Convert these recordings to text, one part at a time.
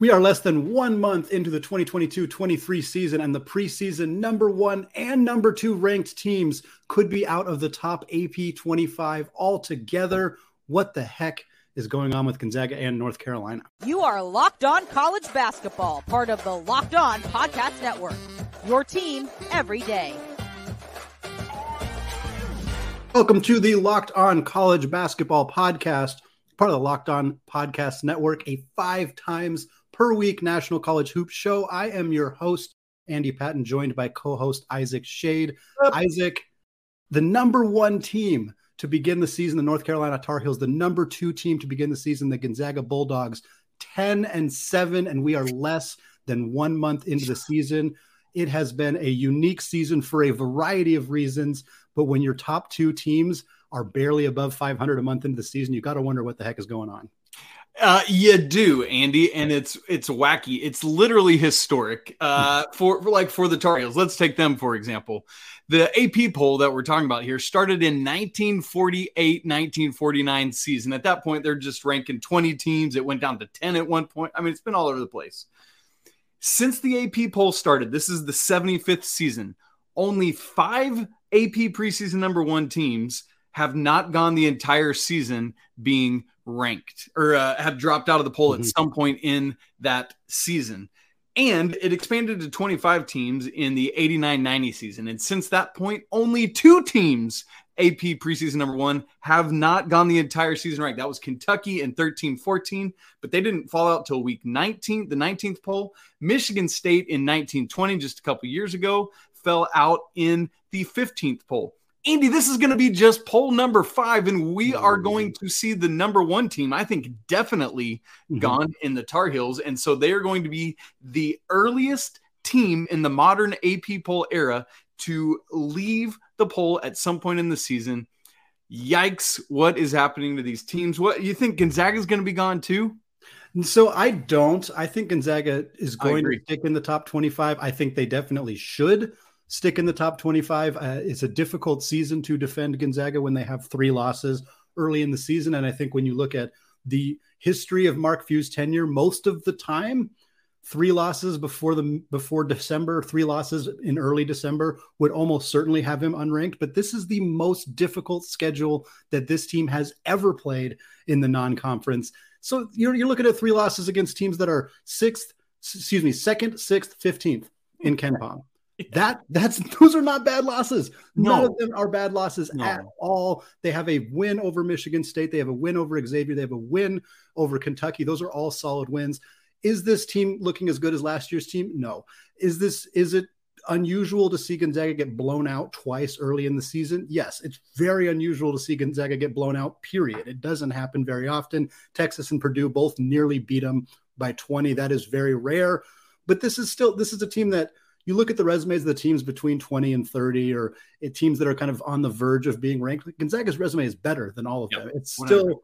We are less than one month into the 2022 23 season, and the preseason number one and number two ranked teams could be out of the top AP 25 altogether. What the heck is going on with Gonzaga and North Carolina? You are Locked On College Basketball, part of the Locked On Podcast Network. Your team every day. Welcome to the Locked On College Basketball Podcast, part of the Locked On Podcast Network, a five times per week National College Hoops show. I am your host, Andy Patton, joined by co host Isaac Shade. Yep. Isaac, the number one team to begin the season, the North Carolina Tar Heels, the number two team to begin the season, the Gonzaga Bulldogs, 10 and 7, and we are less than one month into the season. It has been a unique season for a variety of reasons, but when your top two teams are barely above 500 a month into the season, you got to wonder what the heck is going on. Uh, you do, Andy, and it's it's wacky. It's literally historic. Uh, for, for like for the Tar Heels. Let's take them for example. The AP poll that we're talking about here started in 1948, 1949 season. At that point, they're just ranking 20 teams. It went down to 10 at one point. I mean, it's been all over the place. Since the AP poll started, this is the 75th season. Only five AP preseason number one teams have not gone the entire season being ranked or uh, have dropped out of the poll mm-hmm. at some point in that season. And it expanded to 25 teams in the 89 90 season. And since that point, only two teams, AP preseason number one, have not gone the entire season ranked. That was Kentucky in 13 14, but they didn't fall out till week 19, the 19th poll. Michigan State in 1920, just a couple years ago, fell out in the 15th poll. Andy, this is going to be just poll number five, and we are going to see the number one team, I think, definitely mm-hmm. gone in the Tar Heels. And so they are going to be the earliest team in the modern AP poll era to leave the poll at some point in the season. Yikes, what is happening to these teams? What you think Gonzaga is going to be gone too? So I don't. I think Gonzaga is going to stick in the top 25. I think they definitely should stick in the top 25. Uh, it's a difficult season to defend Gonzaga when they have three losses early in the season. And I think when you look at the history of Mark Few's tenure, most of the time, three losses before the before December, three losses in early December would almost certainly have him unranked. But this is the most difficult schedule that this team has ever played in the non-conference. So you're, you're looking at three losses against teams that are sixth, excuse me, second, sixth, fifteenth in That that's those are not bad losses. No. None of them are bad losses no. at all. They have a win over Michigan State. They have a win over Xavier. They have a win over Kentucky. Those are all solid wins. Is this team looking as good as last year's team? No. Is this is it unusual to see Gonzaga get blown out twice early in the season? Yes, it's very unusual to see Gonzaga get blown out, period. It doesn't happen very often. Texas and Purdue both nearly beat them by 20. That is very rare. But this is still this is a team that you look at the resumes of the teams between 20 and 30 or eh, teams that are kind of on the verge of being ranked. Gonzaga's resume is better than all of yep. them. It's still,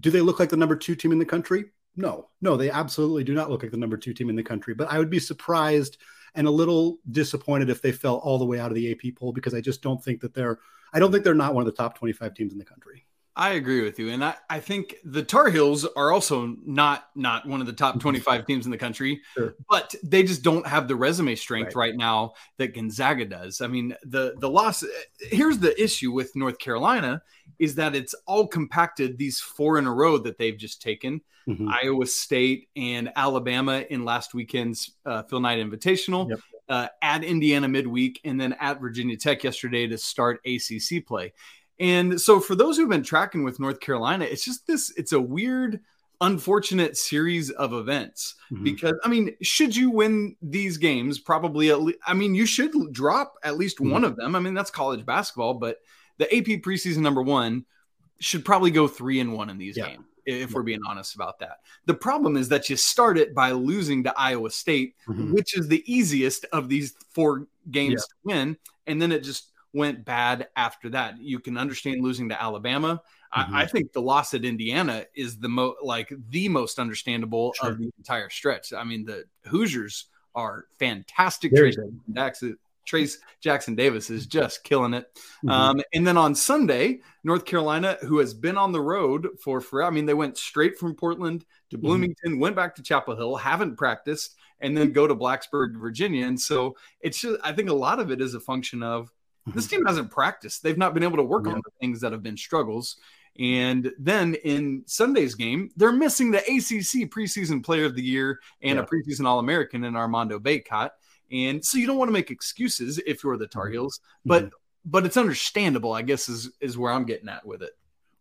do they look like the number two team in the country? No, no, they absolutely do not look like the number two team in the country. But I would be surprised and a little disappointed if they fell all the way out of the AP poll because I just don't think that they're, I don't think they're not one of the top 25 teams in the country. I agree with you, and I, I think the Tar Heels are also not not one of the top twenty five teams in the country, sure. but they just don't have the resume strength right. right. now that Gonzaga does. I mean, the the loss. Here's the issue with North Carolina is that it's all compacted these four in a row that they've just taken: mm-hmm. Iowa State and Alabama in last weekend's uh, Phil Knight Invitational. Yep. Uh, at Indiana midweek, and then at Virginia Tech yesterday to start ACC play. And so for those who've been tracking with North Carolina, it's just this, it's a weird, unfortunate series of events mm-hmm. because I mean, should you win these games, probably at least, I mean, you should drop at least mm-hmm. one of them. I mean, that's college basketball, but the AP preseason number one should probably go three and one in these yeah. games if we're being honest about that. The problem is that you start it by losing to Iowa State, mm-hmm. which is the easiest of these four games yeah. to win. And then it just went bad after that. You can understand losing to Alabama. Mm-hmm. I, I, think the loss at Indiana is the most like the most understandable sure. of the entire stretch. I mean, the Hoosiers are fantastic. Trayce Jackson Davis is just killing it. Mm-hmm. Um, and then on Sunday, North Carolina, who has been on the road for forever, I mean, they went straight from Portland to mm-hmm. Bloomington, mm-hmm. went back to Chapel Hill, haven't practiced, and then go to Blacksburg, Virginia. And so it's just, I think a lot of it is a function of this mm-hmm. team hasn't practiced. They've not been able to work on the things that have been struggles. And then in Sunday's game, they're missing the ACC preseason player of the year and yeah. a preseason All American in Armando Bacot. And so you don't want to make excuses if you're the Tar mm-hmm. Heels, but mm-hmm. but it's understandable, I guess, is is where I'm getting at with it.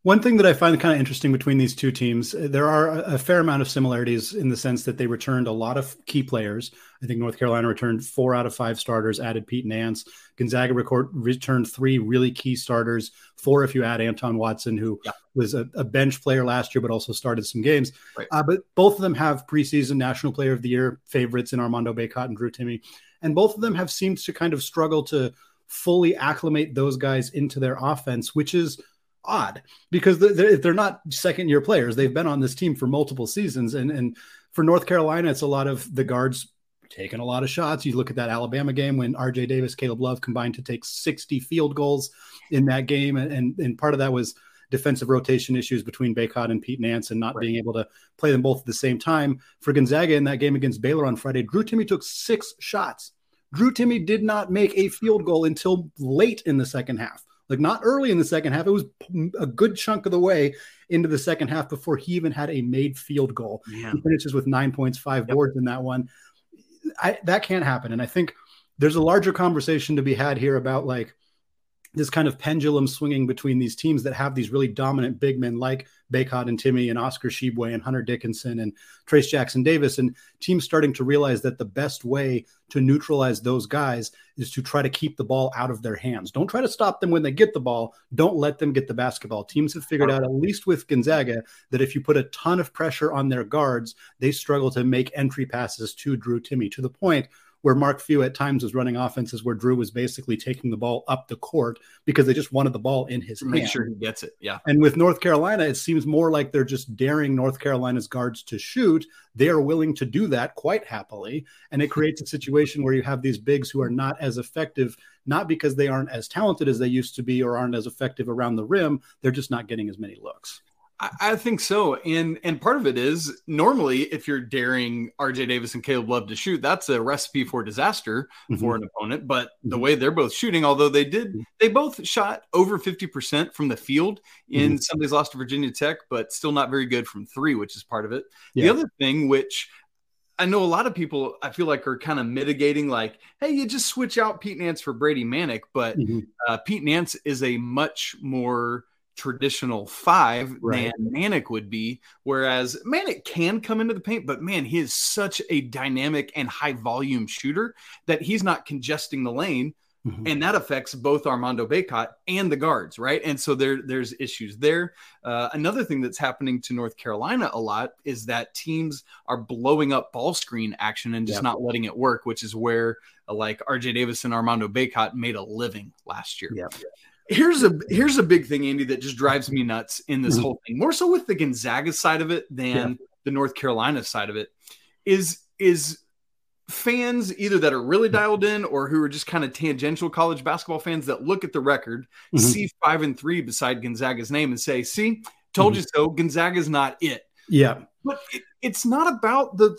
One thing that I find kind of interesting between these two teams, uh, there are a fair amount of similarities in the sense that they returned a lot of key players. I think North Carolina returned four out of five starters, added Pete Nance. Gonzaga record, returned three really key starters, four if you add Anton Watson, who yeah. was a, a, bench player last year but also started some games. Right. Uh, but both of them have preseason National Player of the Year favorites in Armando Bacot and Drew Timme. And both of them have seemed to kind of struggle to fully acclimate those guys into their offense, which is – odd because they're, they're not second year players. They've been on this team for multiple seasons. And, and for North Carolina, it's a lot of the guards taking a lot of shots. You look at that Alabama game when RJ Davis, Caleb Love combined to take 60 field goals in that game. And, and, part of that was defensive rotation issues between Bacot and Pete Nance and not right. being able to play them both at the same time. For Gonzaga in that game against Baylor on Friday, Drew Timme took six shots. Drew Timme did not make a field goal until late in the second half like not early in the second half. It was a good chunk of the way into the second half before he even had a made field goal. Yeah. He finishes with nine points, five yep. boards in that one. I, that can't happen. And I think there's a larger conversation to be had here about like this kind of pendulum swinging between these teams that have these really dominant big men like Bacot and Timme and Oscar Tshiebwe and Hunter Dickinson and Trayce Jackson Davis, and teams starting to realize that the best way to neutralize those guys is to try to keep the ball out of their hands. Don't try to stop them when they get the ball. Don't let them get the basketball. Teams have figured out, at least with Gonzaga, that if you put a ton of pressure on their guards, they struggle to make entry passes to Drew Timme to the point where Mark Few at times was running offenses where Drew was basically taking the ball up the court because they just wanted the ball in his Make hand. sure he gets it. Yeah. And with North Carolina, it seems more like they're just daring North Carolina's guards to shoot. They are willing to do that quite happily. And it creates a situation where you have these bigs who are not as effective, not because they aren't as talented as they used to be or aren't as effective around the rim. They're just not getting as many looks. I think so, and and part of it is normally if you're daring RJ Davis and Caleb Love to shoot, that's a recipe for disaster mm-hmm. for an opponent. But the mm-hmm. way they're both shooting, although they did, mm-hmm. they both shot over fifty percent from the field in mm-hmm. Sunday's loss to Virginia Tech, but still not very good from three, which is part of it. Yeah. The other thing, which I know a lot of people I feel like are kind of mitigating, like, hey, you just switch out Pete Nance for Brady Manek, but mm-hmm. uh, Pete Nance is a much more traditional five right. than Manek would be. Whereas Manek can come into the paint, but man, he is such a dynamic and high volume shooter that he's not congesting the lane. Mm-hmm. And that affects both Armando Bacot and the guards, right? And so there, there's issues there. Uh, another thing that's happening to North Carolina a lot is that teams are blowing up ball screen action and just yep. not letting it work, which is where uh, like RJ Davis and Armando Bacot made a living last year. Yep here's a here's a big thing, Andy, that just drives me nuts in this mm-hmm. whole thing. More so with the Gonzaga side of it than yeah. the North Carolina side of it. Is is fans either that are really dialed in or who are just kind of tangential college basketball fans that look at the record, mm-hmm. see five and three beside Gonzaga's name, and say, "See, told mm-hmm. you so." Gonzaga's not it. Yeah, but it, it's not about the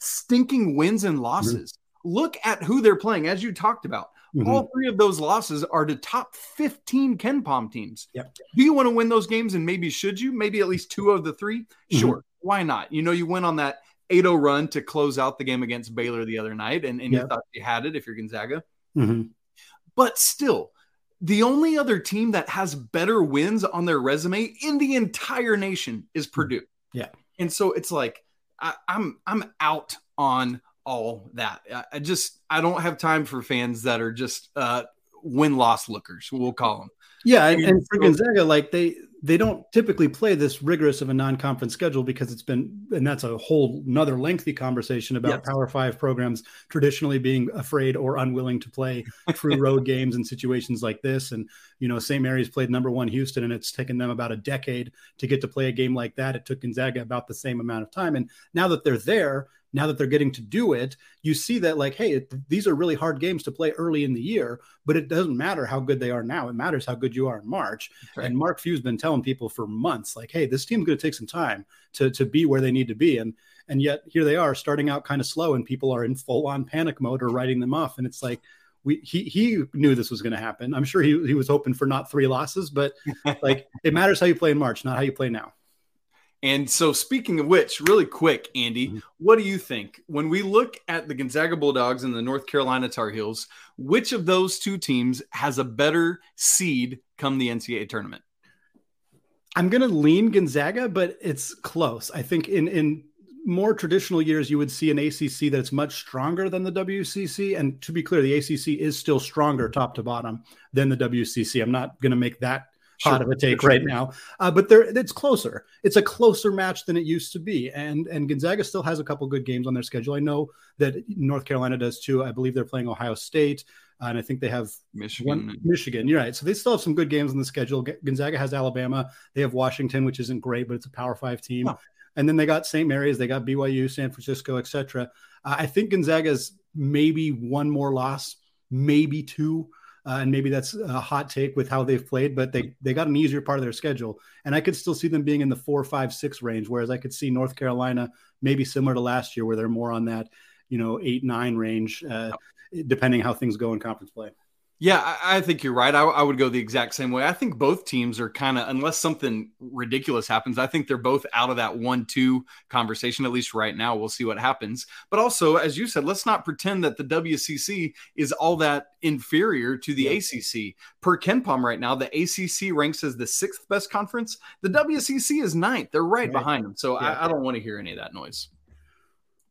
stinking wins and losses. Mm-hmm. Look at who they're playing, as you talked about. Mm-hmm. All three of those losses are to top 15 KenPom teams. Yep. Do you want to win those games? And maybe should you? Maybe at least two of the 3 mm-hmm. Sure. Why not? You know, you went on that 8 0 run to close out the game against Baylor the other night, and, and yep. you thought you had it if you're Gonzaga. Mm-hmm. But still, the only other team that has better wins on their resume in the entire nation is mm-hmm. Purdue. Yeah. And so it's like, I, I'm I'm out on all that. I just I don't have time for fans that are just uh, win loss lookers. We'll call them. Yeah, and, and for Gonzaga, like they they don't typically play this rigorous of a non-conference schedule because it's been and that's a whole another lengthy conversation about yes. power five programs traditionally being afraid or unwilling to play true road games in situations like this and you know St. Mary's played number one Houston and it's taken them about a decade to get to play a game like that it took Gonzaga about the same amount of time and now that they're there now that they're getting to do it, you see that like, hey, it, these are really hard games to play early in the year, but it doesn't matter how good they are now. It matters how good you are in March. Right. And Mark Few's been telling people for months, like, hey, this team's going to take some time to to be where they need to be, and and yet here they are starting out kind of slow, and people are in full on panic mode or writing them off, and it's like. We, he he knew this was going to happen. I'm sure he, he was hoping for not three losses, but like it matters how you play in March, not how you play now. And so, speaking of which, really quick, Andy, mm-hmm. what do you think when we look at the Gonzaga Bulldogs and the North Carolina Tar Heels? Which of those two teams has a better seed come the NCAA tournament? I'm going to lean Gonzaga, but it's close. I think in in more traditional years, you would see an ACC that's much stronger than the WCC. And to be clear, the ACC is still stronger top to bottom than the WCC. I'm not going to make that hot sure, of a take sure. right now. Uh, but there, it's closer. It's a closer match than it used to be, and and Gonzaga still has a couple good games on their schedule. I know that North Carolina does too. I believe they're playing Ohio State, uh, and I think they have Michigan. One, Michigan, you're right. So they still have some good games on the schedule. Gonzaga has Alabama. They have Washington, which isn't great, but it's a Power Five team. And then they got St. Mary's, they got BYU, San Francisco, etc. Uh, I think Gonzaga's maybe one more loss, maybe two uh, and maybe that's a hot take with how they've played, but they they got an easier part of their schedule, and I could still see them being in the four, five, six range. Whereas I could see North Carolina maybe similar to last year, where they're more on that you know eight, nine range, uh, depending how things go in conference play. Yeah, I, I think you're right. I, I, would go the exact same way. I think both teams are kind of, unless something ridiculous happens, I think they're both out of that one two conversation, at least right now. We'll see what happens. But also, as you said, let's not pretend that the WCC is all that inferior to the yeah. ACC. Per KenPom right now, the ACC ranks as the sixth best conference. The WCC is ninth. They're right, right. behind them. So yeah. I, I don't want to hear any of that noise.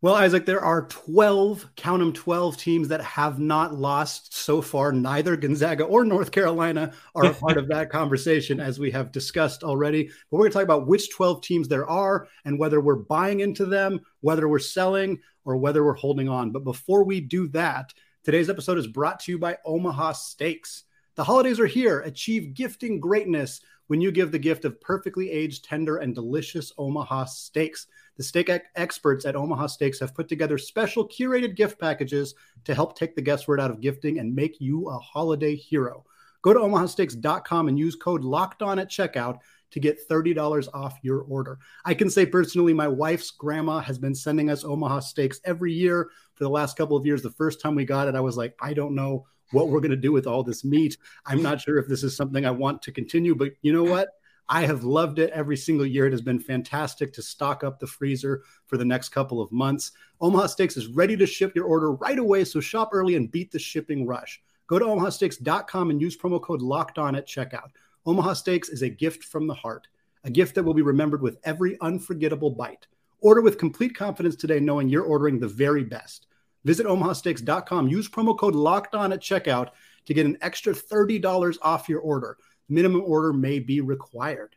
Well, Isaac, there are 12, count them 12 teams that have not lost so far. Neither Gonzaga or North Carolina are a part of that conversation, as we have discussed already. But we're going to talk about which 12 teams there are and whether we're buying into them, whether we're selling, or whether we're holding on. But before we do that, today's episode is brought to you by Omaha Steaks. The holidays are here. Achieve gifting greatness when you give the gift of perfectly aged, tender, and delicious Omaha steaks. The steak experts at Omaha Steaks have put together special curated gift packages to help take the guesswork out of gifting and make you a holiday hero. Go to omahasteaks.com and use code locked on at checkout to get $30 off your order. I can say personally, my wife's grandma has been sending us Omaha steaks every year for the last couple of years. The first time we got it, I was like, I don't know what we're going to do with all this meat. I'm not sure if this is something I want to continue, but you know what? I have loved it every single year. It has been fantastic to stock up the freezer for the next couple of months. Omaha Steaks is ready to ship your order right away, so shop early and beat the shipping rush. Go to omahasteaks.com and use promo code locked on at checkout. Omaha Steaks is a gift from the heart, a gift that will be remembered with every unforgettable bite. Order with complete confidence today, knowing you're ordering the very best. Visit omahasteaks.com, use promo code locked on at checkout to get an extra $30 off your order minimum order may be required.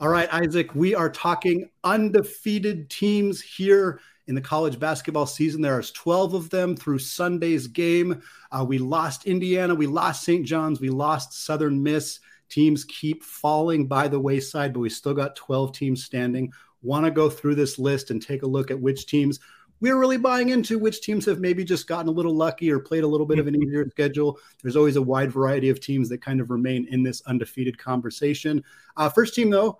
All right, Isaac, we are talking undefeated teams here in the college basketball season. There are 12 of them through Sunday's game. Uh, we lost Indiana, we lost St. John's, we lost Southern Miss. Teams keep falling by the wayside, but we still got 12 teams standing. Want to go through this list and take a look at which teams we're really buying into which teams have maybe just gotten a little lucky or played a little bit of an easier schedule. There's always a wide variety of teams that kind of remain in this undefeated conversation. Uh, first team, though,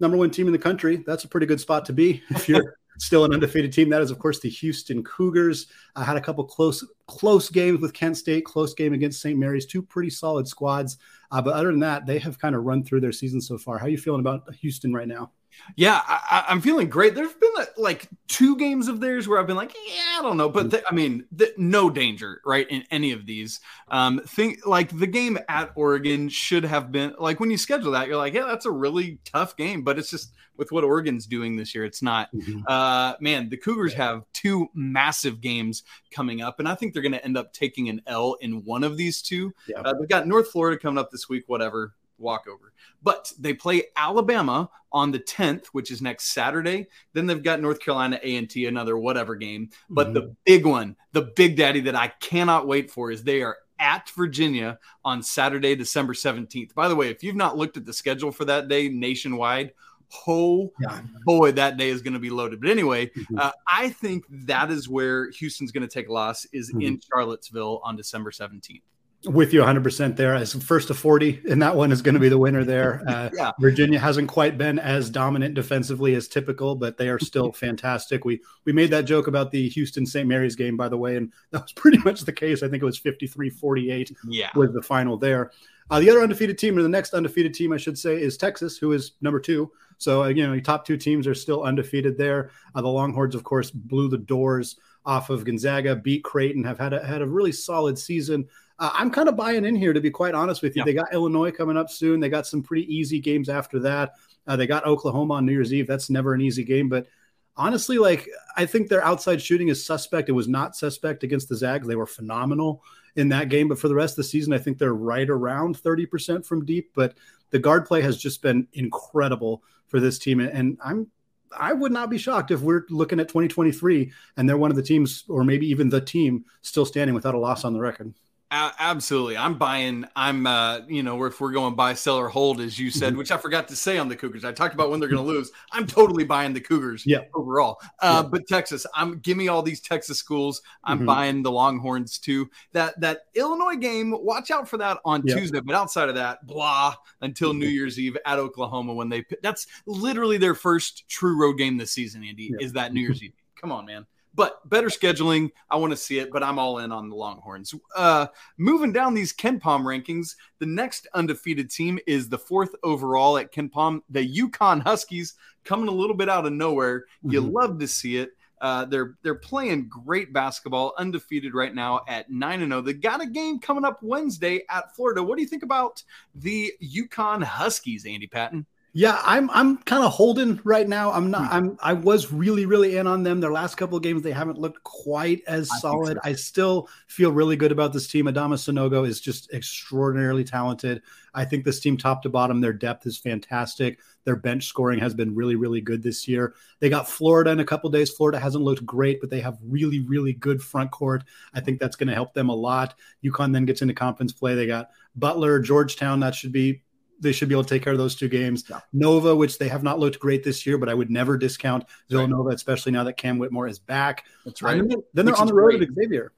number one team in the country. That's a pretty good spot to be if you're still an undefeated team. That is, of course, the Houston Cougars. I uh, had a couple close close games with Kent State, close game against St. Mary's, two pretty solid squads. Uh, but other than that, they have kind of run through their season so far. How are you feeling about Houston right now? Yeah, I, am feeling great. There's been like two games of theirs where I've been like, yeah, I don't know, but the, I mean, the, no danger, right, in any of these. Um, think like the game at Oregon should have been like when you schedule that, you're like, yeah, that's a really tough game, but it's just with what Oregon's doing this year, it's not. Mm-hmm. Uh, man, the Cougars have two massive games coming up, and I think they're going to end up taking an L in one of these two. Yeah. Uh, they've got North Florida coming up this week, whatever walkover. But they play Alabama on the 10th, which is next Saturday. Then they've got North Carolina A&T, another whatever game. But mm-hmm. the big one, the big daddy that I cannot wait for is they are at Virginia on Saturday, December 17th. By the way, if you've not looked at the schedule for that day nationwide, Oh yeah. boy, that day is going to be loaded. But anyway, mm-hmm. uh, I think that is where Houston's going to take a loss is mm-hmm. in Charlottesville on December 17th. With you 100% there as first to 40, and that one is going to be the winner there. Uh, yeah. Virginia hasn't quite been as dominant defensively as typical, but they are still fantastic. We we made that joke about the Houston St. Mary's game, by the way, and that was pretty much the case. I think it was 53 48 yeah. with the final there. Uh, the other undefeated team, or the next undefeated team, I should say, is Texas, who is number two. So, uh, you know, top two teams are still undefeated there. Uh, the Longhorns, of course, blew the doors off of Gonzaga, beat Creighton, have had a, had a really solid season. Uh, I'm kind of buying in here, to be quite honest with you. Yeah. They got Illinois coming up soon. They got some pretty easy games after that. Uh, they got Oklahoma on New Year's Eve. That's never an easy game, but honestly, like I think their outside shooting is suspect. It was not suspect against the Zags. They were phenomenal in that game. But for the rest of the season, I think they're right around 30% from deep. But the guard play has just been incredible for this team. And I'm I would not be shocked if we're looking at 2023 and they're one of the teams, or maybe even the team, still standing without a loss on the record absolutely. I'm buying. I'm, uh, you know, if we're going buy, sell, or hold, as you said, mm-hmm. which I forgot to say on the Cougars. I talked about when they're going to lose. I'm totally buying the Cougars. Yeah. Overall, uh, yeah. but Texas, I'm give me all these Texas schools. I'm mm-hmm. buying the Longhorns too. That that Illinois game, watch out for that on yeah. Tuesday. But outside of that, blah until mm-hmm. New Year's Eve at Oklahoma when they. That's literally their first true road game this season. Andy is that New Year's Eve. Come on, man but better scheduling. I want to see it, but I'm all in on the Longhorns. Uh, moving down these KenPom rankings, the next undefeated team is the fourth overall at KenPom, the UConn Huskies, coming a little bit out of nowhere. You mm-hmm. love to see it. Uh, they're they're playing great basketball, undefeated right now at nine and zero. Oh. They got a game coming up Wednesday at Florida. What do you think about the UConn Huskies, Andy Patton? Yeah, I'm I'm kind of holding right now. I'm not. Hmm. I'm I was really really in on them. Their last couple of games they haven't looked quite as I solid. So. I still feel really good about this team. Adama Sanogo is just extraordinarily talented. I think this team top to bottom, their depth is fantastic. Their bench scoring has been really really good this year. They got Florida in a couple days. Florida hasn't looked great, but they have really really good front court. I think that's going to help them a lot. UConn then gets into conference play. They got Butler, Georgetown. That should be they should be able to take care of those two games. Yeah. Nova, which they have not looked great this year, but I would never discount Villanova, right. especially now that Cam Whitmore is back. That's right. then, then they're on the road great. at Xavier.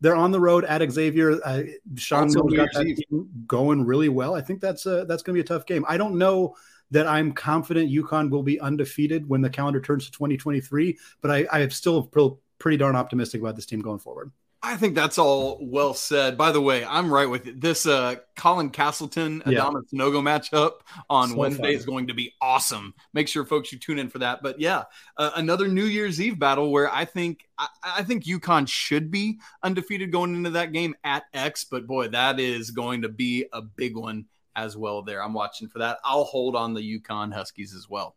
They're on the road at Xavier. Uh, Sean Miller got that team going really well. I think that's a, that's going to be a tough game. I don't know that I'm confident UConn will be undefeated when the calendar turns to 2023, but I, I still feel pretty darn optimistic about this team going forward. I think that's all well said. By the way, I'm right with it. This uh, Colin Castleton Adama yeah. Sanogo matchup on so Wednesday fun. is going to be awesome. Make sure folks you tune in for that. But yeah, uh, another New Year's Eve battle where I think I, I, think UConn should be undefeated going into that game at X. But boy, that is going to be a big one as well. There, I'm watching for that. I'll hold on the UConn Huskies as well.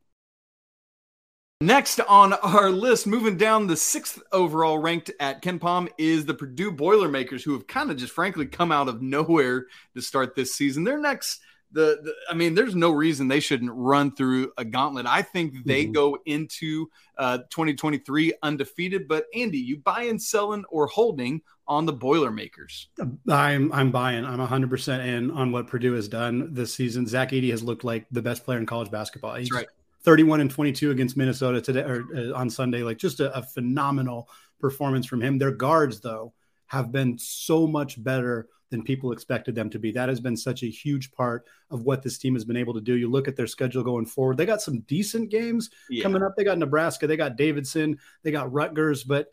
Next on our list, moving down the sixth overall ranked at KenPom, is the Purdue Boilermakers, who have kind of just frankly come out of nowhere to start this season. They're next. The, the, I mean, there's no reason they shouldn't run through a gauntlet. I think they mm-hmm. go into uh, 2023 undefeated. But Andy, you buying, selling, or holding on the Boilermakers? I'm I'm buying. I'm 100 percent in on what Purdue has done this season. Zach Edey has looked like the best player in college basketball. He's, That's right 31 and 22 against Minnesota today or uh, on Sunday. Like just a, a, phenomenal performance from him. Their guards, though, have been so much better than people expected them to be. That has been such a huge part of what this team has been able to do. You look at their schedule going forward, they got some decent games yeah. coming up. They got Nebraska, they got Davidson, they got Rutgers, but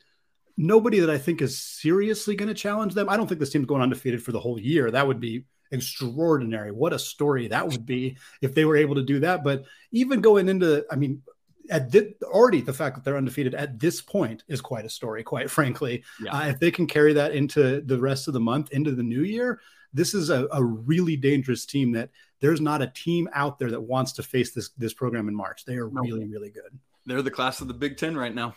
nobody that I think is seriously going to challenge them. I don't think this team's going undefeated for the whole year. That would be extraordinary. What a story that would be if they were able to do that. But even going into, I mean, at this, already the fact that they're undefeated at this point is quite a story, quite frankly. Yeah. Uh, if they can carry that into the rest of the month, into the new year, this is a, a, really dangerous team that there's not a team out there that wants to face this this program in March. They are no. really, really good. They're the class of the Big Ten right now.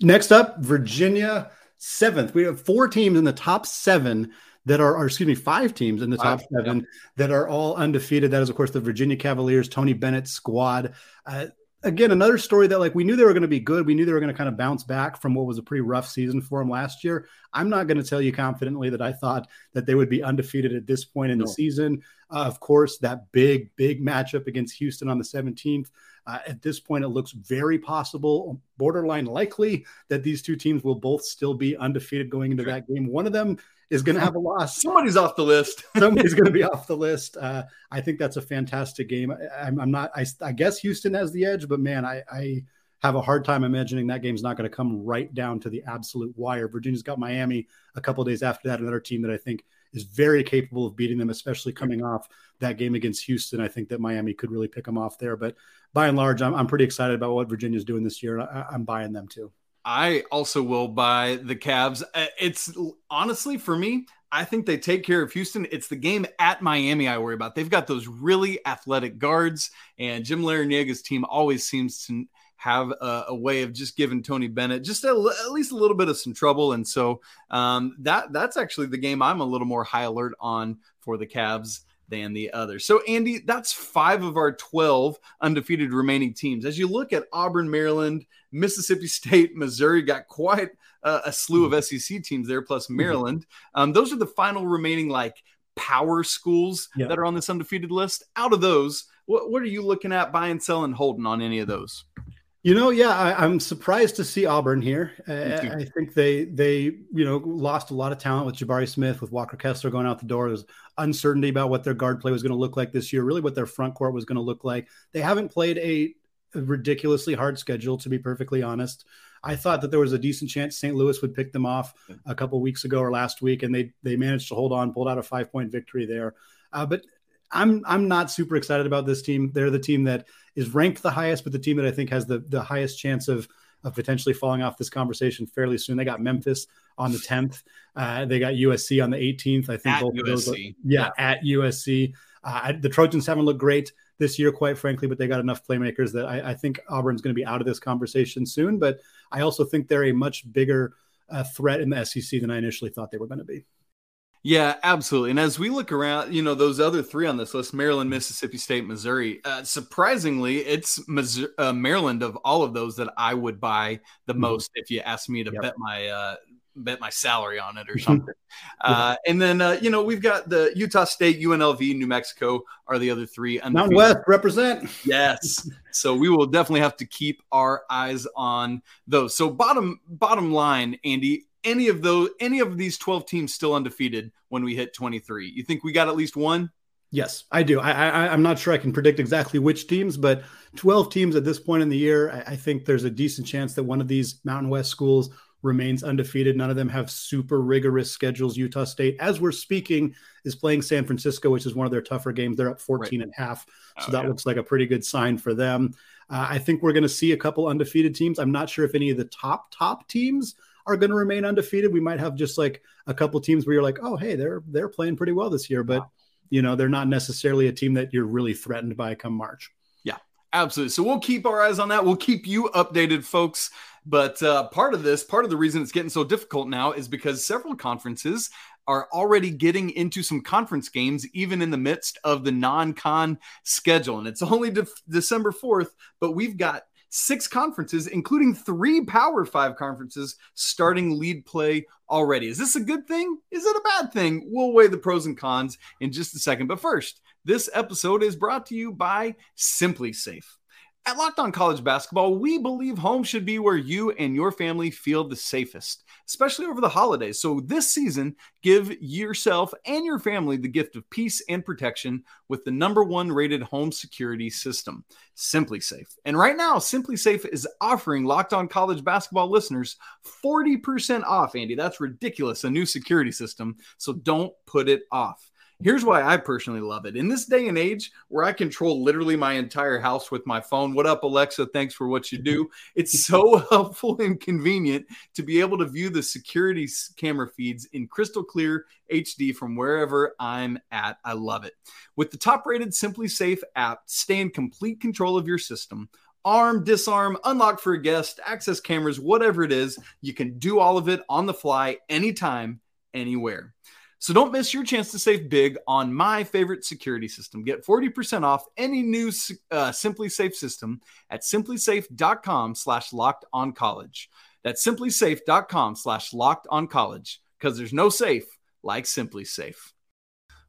Next up, Virginia seventh. We have four teams in the top seven that are, or excuse me, five teams in the top seven that are all undefeated. That is, of course, the Virginia Cavaliers, Tony Bennett squad. Uh, again, another story that like we knew they were going to be good. We knew they were going to kind of bounce back from what was a pretty rough season for them last year. I'm not going to tell you confidently that I thought that they would be undefeated at this point in no. the season. Uh, of course, that big, big matchup against Houston on the 17th. Uh, at this point, it looks very possible, borderline likely, that these two teams will both still be undefeated going into that game. One of them is going to have a loss. Somebody's off the list. Somebody's going to be off the list. Uh, I think that's a fantastic game. I, am not. I, I, guess Houston has the edge, but man, I, I have a hard time imagining that game's not going to come right down to the absolute wire. Virginia's got Miami a couple days after that, another team that I think is very capable of beating them, especially coming off that game against Houston. I think that Miami could really pick them off there. But by and large, I'm, I'm pretty excited about what Virginia's doing this year. I, I'm buying them too. I also will buy the Cavs. Uh, it's honestly for me, I think they take care of Houston. It's the game at Miami I worry about. They've got those really athletic guards, and Jim Larranaga's team always seems to have a, a, way of just giving Tony Bennett just a, at least a little bit of some trouble. And so um, that that's actually the game I'm a little more high alert on for the Cavs than the other. So, Andy, that's five of our 12 undefeated remaining teams. As you look at Auburn, Maryland, Mississippi State, Missouri, got quite a, a slew of. SEC teams there, plus mm-hmm. Maryland. Um, those are the final remaining like power schools yeah. that are on this undefeated list. Out of those, what, what are you looking at buying, selling, holding on any of those? You know, yeah, I, am surprised to see Auburn here. I, I, think they they you know lost a lot of talent with Jabari Smith, with Walker Kessler going out the door. There's uncertainty about what their guard play was going to look like this year. Really, what their front court was going to look like. They haven't played a, a ridiculously hard schedule, to be perfectly honest. I thought that there was a decent chance St. Louis would pick them off a couple weeks ago or last week, and they they managed to hold on, pulled out a five point victory there. Uh, but I'm I'm not super excited about this team. They're the team that is ranked the highest, but the team that I think has the the highest chance of of potentially falling off this conversation fairly soon. They got Memphis on the 10th. Uh, they got USC on the 18th. I think at both USC. of those. Are, yeah, yeah, at USC. Uh, the Trojans haven't looked great this year, quite frankly, but they got enough playmakers that I, I think Auburn's going to be out of this conversation soon. But I also think they're a much bigger uh, threat in the SEC than I initially thought they were going to be. Yeah, absolutely. And as we look around, you know, those other three on this list Maryland, Mississippi State, Missouri uh, surprisingly, it's Missouri, uh, Maryland of all of those that I would buy the mm-hmm. most if you ask me to yep. bet my. Uh, bet my salary on it or something. uh, and then uh, you know we've got the Utah State, UNLV, New Mexico are the other three. Mountain West represent. Yes, so we will definitely have to keep our eyes on those. So bottom bottom line, Andy, any of those any of these 12 teams still undefeated when we hit 23 you think we got at least one? Yes i do. I, I i'm not sure i can predict exactly which teams but 12 teams at this point in the year I, I think there's a decent chance that one of these mountain west schools remains undefeated. None of them have super rigorous schedules. Utah state as we're speaking is playing san francisco which is one of their tougher games. They're up 14 right. and a half so oh, that yeah. looks like a pretty good sign for them. Uh, i think we're going to see a couple undefeated teams. I'm not sure if any of the top top teams are going to remain undefeated. We might have just like a couple teams where you're like, oh, hey, they're they're playing pretty well this year, but you know they're not necessarily a team that you're really threatened by come March. Yeah, absolutely. So we'll keep our eyes on that. We'll keep you updated, folks. But uh, part of this, part of the reason it's getting so difficult now is because several conferences are already getting into some conference games, even in the midst of the non con schedule. And it's only de- December 4th, but we've got six conferences, including three Power Five conferences, starting lead play already. Is this a good thing? Is it a bad thing? We'll weigh the pros and cons in just a second. But first, this episode is brought to you by SimpliSafe. At Locked On College Basketball, we believe home should be where you and your family feel the safest, especially over the holidays. So this season, give yourself and your family the gift of peace and protection with the number one rated home security system, SimpliSafe. And right now, SimpliSafe is offering Locked On College Basketball listeners 40% off, Andy. That's ridiculous, a new security system. So don't put it off. Here's why I personally love it. In this day and age where I control literally my entire house with my phone, what up, Alexa? Thanks for what you do. It's so helpful and convenient to be able to view the security camera feeds in crystal clear HD from wherever I'm at. I love it. With the top rated SimpliSafe app, stay in complete control of your system arm, disarm, unlock for a guest, access cameras, whatever it is, you can do all of it on the fly, anytime, anywhere. So don't miss your chance to save big on my favorite security system. Get 40% off any new uh, SimpliSafe system at simplisafe.com slash locked on college. That's simplisafe.com slash locked on college because there's no safe like SimpliSafe.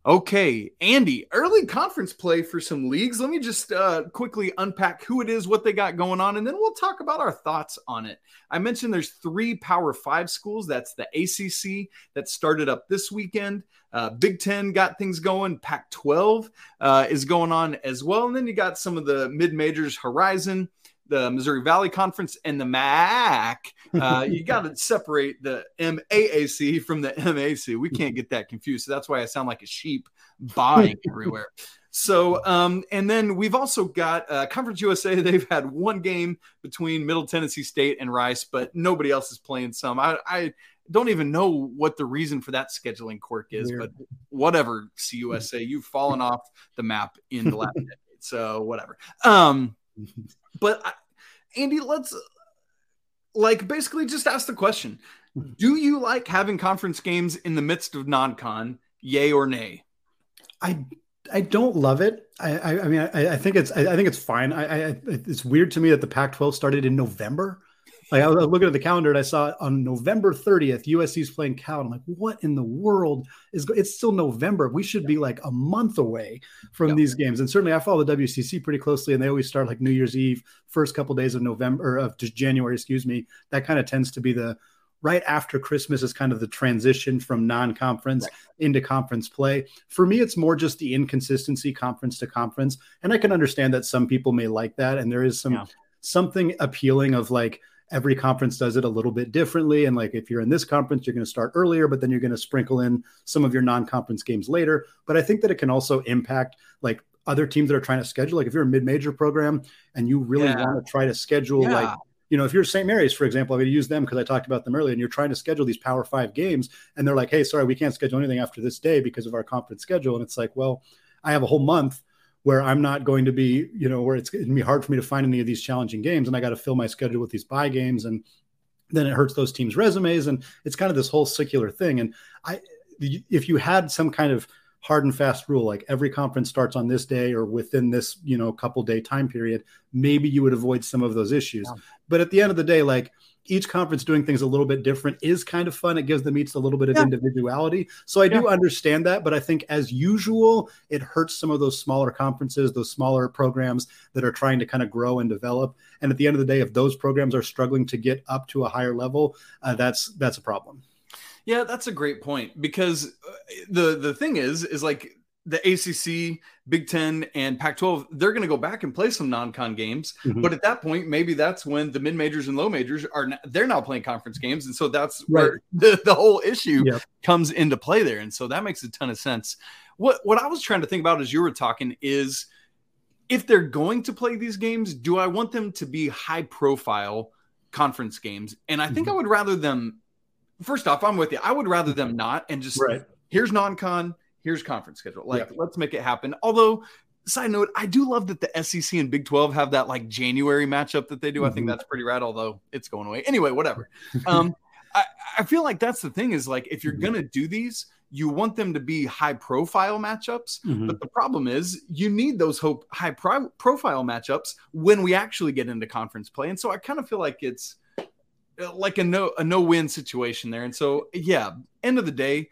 Okay, Andy, early conference play for some leagues. Let me just uh, quickly unpack who it is, what they got going on, and then we'll talk about our thoughts on it. I mentioned there's three Power Five schools. That's the ACC that started up this weekend. Uh, Big Ten got things going. Pac 12 uh, is going on as well. And then you got some of the mid majors, Horizon, the Missouri Valley Conference and the MAC. Uh, you got to separate the MAAC from the MAC. We can't get that confused. So that's why I sound like a sheep buying everywhere. So, um, and then we've also got uh, Conference USA. They've had one game between Middle Tennessee State and Rice, but nobody else is playing some. I, I don't even know what the reason for that scheduling quirk is, Weird. but whatever, CUSA, you've fallen off the map in the last decade. So, whatever. Um, but Andy, let's like basically just ask the question: Do you like having conference games in the midst of non-con? Yay or nay? I I don't love it. I I, I mean I, I, think it's I, think it's fine. I, it's weird to me that the Pac-12 started in November. Like I was looking at the calendar and I saw on November 30th, USC's playing Cal. And I'm like, what in the world is? It's still November. We should be like a month away from these games. And certainly, I follow the WCC pretty closely, and they always start like New Year's Eve, first couple days of November of just January, excuse me. That kind of tends to be the right after Christmas is kind of the transition from non-conference right. into conference play. For me, it's more just the inconsistency conference to conference, and I can understand that some people may like that, and there is some yeah. something appealing of like every conference does it a little bit differently. And like if you're in this conference, you're going to start earlier, but then you're going to sprinkle in some of your non-conference games later. But I think that it can also impact like other teams that are trying to schedule. Like if you're a mid-major program and you really yeah. want to try to schedule yeah. like you know, if you're St. Mary's, for example, I'm going to use them because I talked about them earlier, and you're trying to schedule these Power Five games, and they're like, "Hey, sorry, we can't schedule anything after this day because of our conference schedule." And it's like, well, I have a whole month where I'm not going to be, you know, where it's going to be hard for me to find any of these challenging games, and I got to fill my schedule with these buy games, and then it hurts those teams' resumes, and it's kind of this whole circular thing. And I, if you had some kind of hard and fast rule, like every conference starts on this day or within this, you know, couple day time period, maybe you would avoid some of those issues. Yeah. But at the end of the day, like each conference doing things a little bit different is kind of fun. It gives the meets a little bit of yeah. individuality. So I yeah. do understand that, but I think as usual, it hurts some of those smaller conferences, those smaller programs that are trying to kind of grow and develop. And at the end of the day, if those programs are struggling to get up to a higher level, uh, that's that's a problem. Yeah, that's a great point because uh, the the thing is is like the ACC, Big Ten, and Pac 12, they're going to go back and play some non con games. Mm-hmm. But at that point, maybe that's when the mid majors and low majors are, they're now playing conference games. And so that's right. where the, the whole issue yep. comes into play there. And so that makes a ton of sense. What, what I was trying to think about as you were talking is if they're going to play these games, do I want them to be high profile conference games? And I think mm-hmm. I would rather them, first off, I'm with you. I would rather them not and just right. here's non con here's conference schedule. Like, yeah. let's make it happen. Although, side note, I do love that the SEC and Big 12 have that like January matchup that they do. Mm-hmm. I think mm-hmm. that's pretty rad, although it's going away. Anyway, whatever. Um, I, I feel like that's the thing is like, if you're mm-hmm. going to do these, you want them to be high profile matchups. Mm-hmm. But the problem is, you need those hope high pro- profile matchups when we actually get into conference play. And so I kind of feel like it's, uh, like a no a no win situation there. And so yeah, end of the day,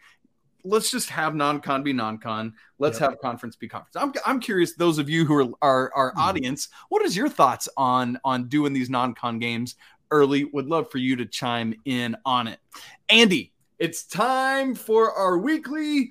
let's just have non-con be non-con. Let's yep. have conference be conference. I'm, I'm curious, those of you who are our, our mm-hmm. audience, what is your thoughts on on doing these non-con games early? Would love for you to chime in on it. Andy, it's time for our weekly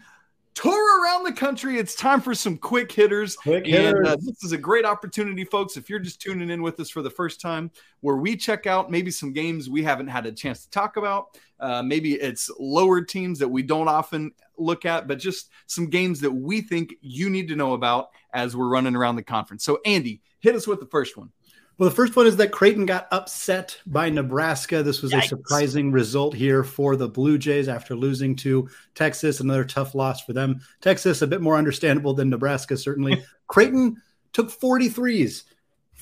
tour around the country. It's time for some quick hitters. Quick hitters. And, uh, this is a great opportunity, folks. If you're just tuning in with us for the first time, where we check out maybe some games we haven't had a chance to talk about. Uh, maybe it's lower teams that we don't often look at, but just some games that we think you need to know about as we're running around the conference. So, Andy, hit us with the first one. Well, the first one is that Creighton got upset by Nebraska. This was Yikes. a surprising result here for the Blue Jays after losing to Texas. Another tough loss for them. Texas, a bit more understandable than Nebraska, certainly. Creighton took 43s.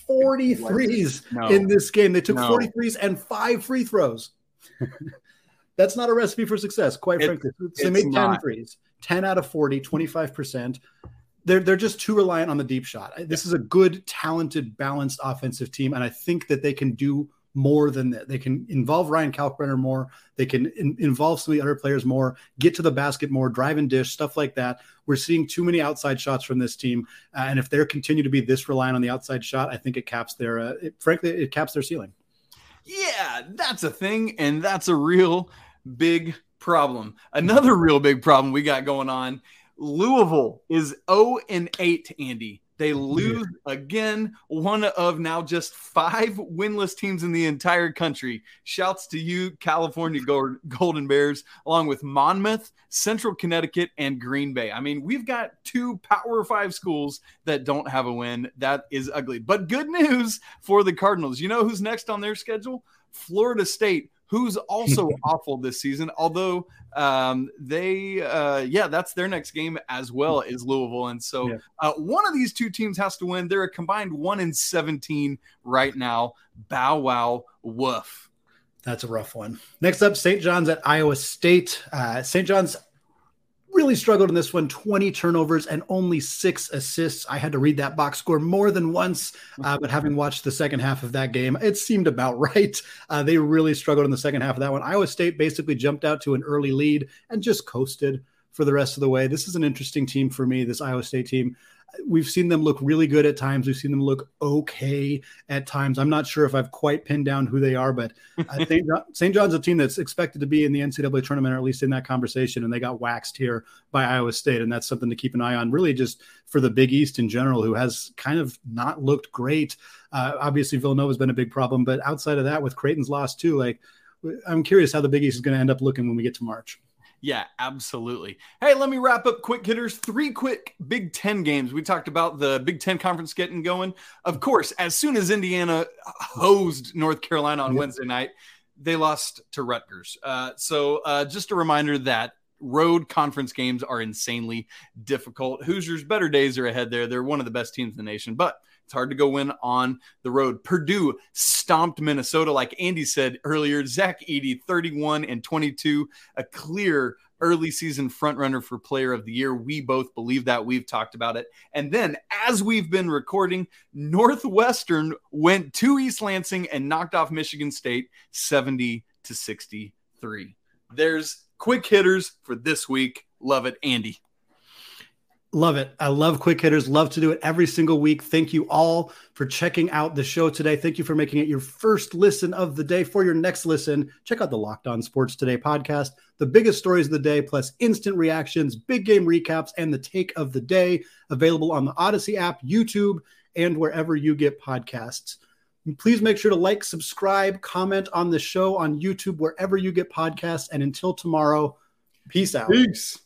43s no. in this game. They took no. 43s and five free throws. That's not a recipe for success, quite it, frankly. So they made 10 not. threes, 10 out of 40, 25%. They're, they're just too reliant on the deep shot. This is a good, talented, balanced offensive team. And I think that they can do more than that. They can involve Ryan Kalkbrenner more. They can in, involve some of the other players more, get to the basket more, drive and dish, stuff like that. We're seeing too many outside shots from this team. Uh, and if they continue to be this reliant on the outside shot, I think it caps their, uh, it, frankly, it caps their ceiling. Yeah, that's a thing. And that's a real big problem. Another real big problem we got going on. Louisville is 0 and 8, Andy. They lose again, one of now just five winless teams in the entire country. Shouts to you, California Golden Bears, along with Monmouth, Central Connecticut, and Green Bay. I mean, we've got two Power Five schools that don't have a win. That is ugly. But good news for the Cardinals. You know who's next on their schedule? Florida State, who's also awful this season. Although um, they, uh, yeah, that's their next game as well is Louisville. And so yeah. uh, one of these two teams has to win. They're a combined one in 17 right now. Bow wow, woof. That's a rough one. Next up, St. John's at Iowa State. Uh, St. John's really struggled in this one 20 turnovers and only six assists. I had to read that box score more than once uh, but having watched the second half of that game it seemed about right. Uh, they really struggled in the second half of that one. Iowa state basically jumped out to an early lead and just coasted for the rest of the way. This is an interesting team for me this iowa state team we've seen them look really good at times. We've seen them look okay at times. I'm not sure if I've quite pinned down who they are, but I think St. John, John's a team that's expected to be in the NCAA tournament, or at least in that conversation, and they got waxed here by Iowa State, and that's something to keep an eye on. Really, just for the Big East in general, who has kind of not looked great. Uh, obviously, Villanova has been a big problem, but outside of that, with Creighton's loss too, like I'm curious how the Big East is going to end up looking when we get to March. Yeah, absolutely. Hey, let me wrap up quick hitters. Three quick Big Ten games. We talked about the Big Ten conference getting going. Of course, as soon as Indiana hosed North Carolina on. Wednesday night, they lost to Rutgers. Uh, so uh, just a reminder that road conference games are insanely difficult. Hoosiers' better days are ahead there. They're one of the best teams in the nation, but it's hard to go win on the road. Purdue stomped Minnesota, like Andy said earlier. Zach Edey, 31 and 22, a clear early season frontrunner for player of the year. We both believe that. We've talked about it. And then, as we've been recording, Northwestern went to East Lansing and knocked off Michigan State 70 to 63. There's quick hitters for this week. Love it, Andy. Love it. I love quick hitters. Love to do it every single week. Thank you all for checking out the show today. Thank you for making it your first listen of the day. For your next listen, check out the Locked On Sports Today podcast. The biggest stories of the day, plus instant reactions, big game recaps, and the take of the day available on the Odyssey app, YouTube, and wherever you get podcasts. Please make sure to like, subscribe, comment on the show on YouTube, wherever you get podcasts. And until tomorrow, peace out. Peace.